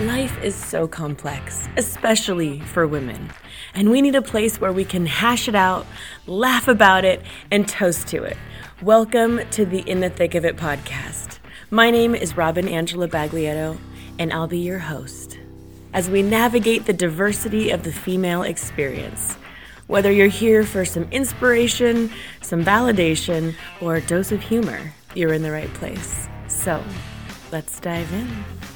Life is so complex, especially for women. And we need a place where we can hash it out, laugh about it, and toast to it. Welcome to the In the Thick of It podcast. My name is Robin Angela Baglietto, and I'll be your host as we navigate the diversity of the female experience. Whether you're here for some inspiration, some validation, or a dose of humor, you're in the right place. So, let's dive in.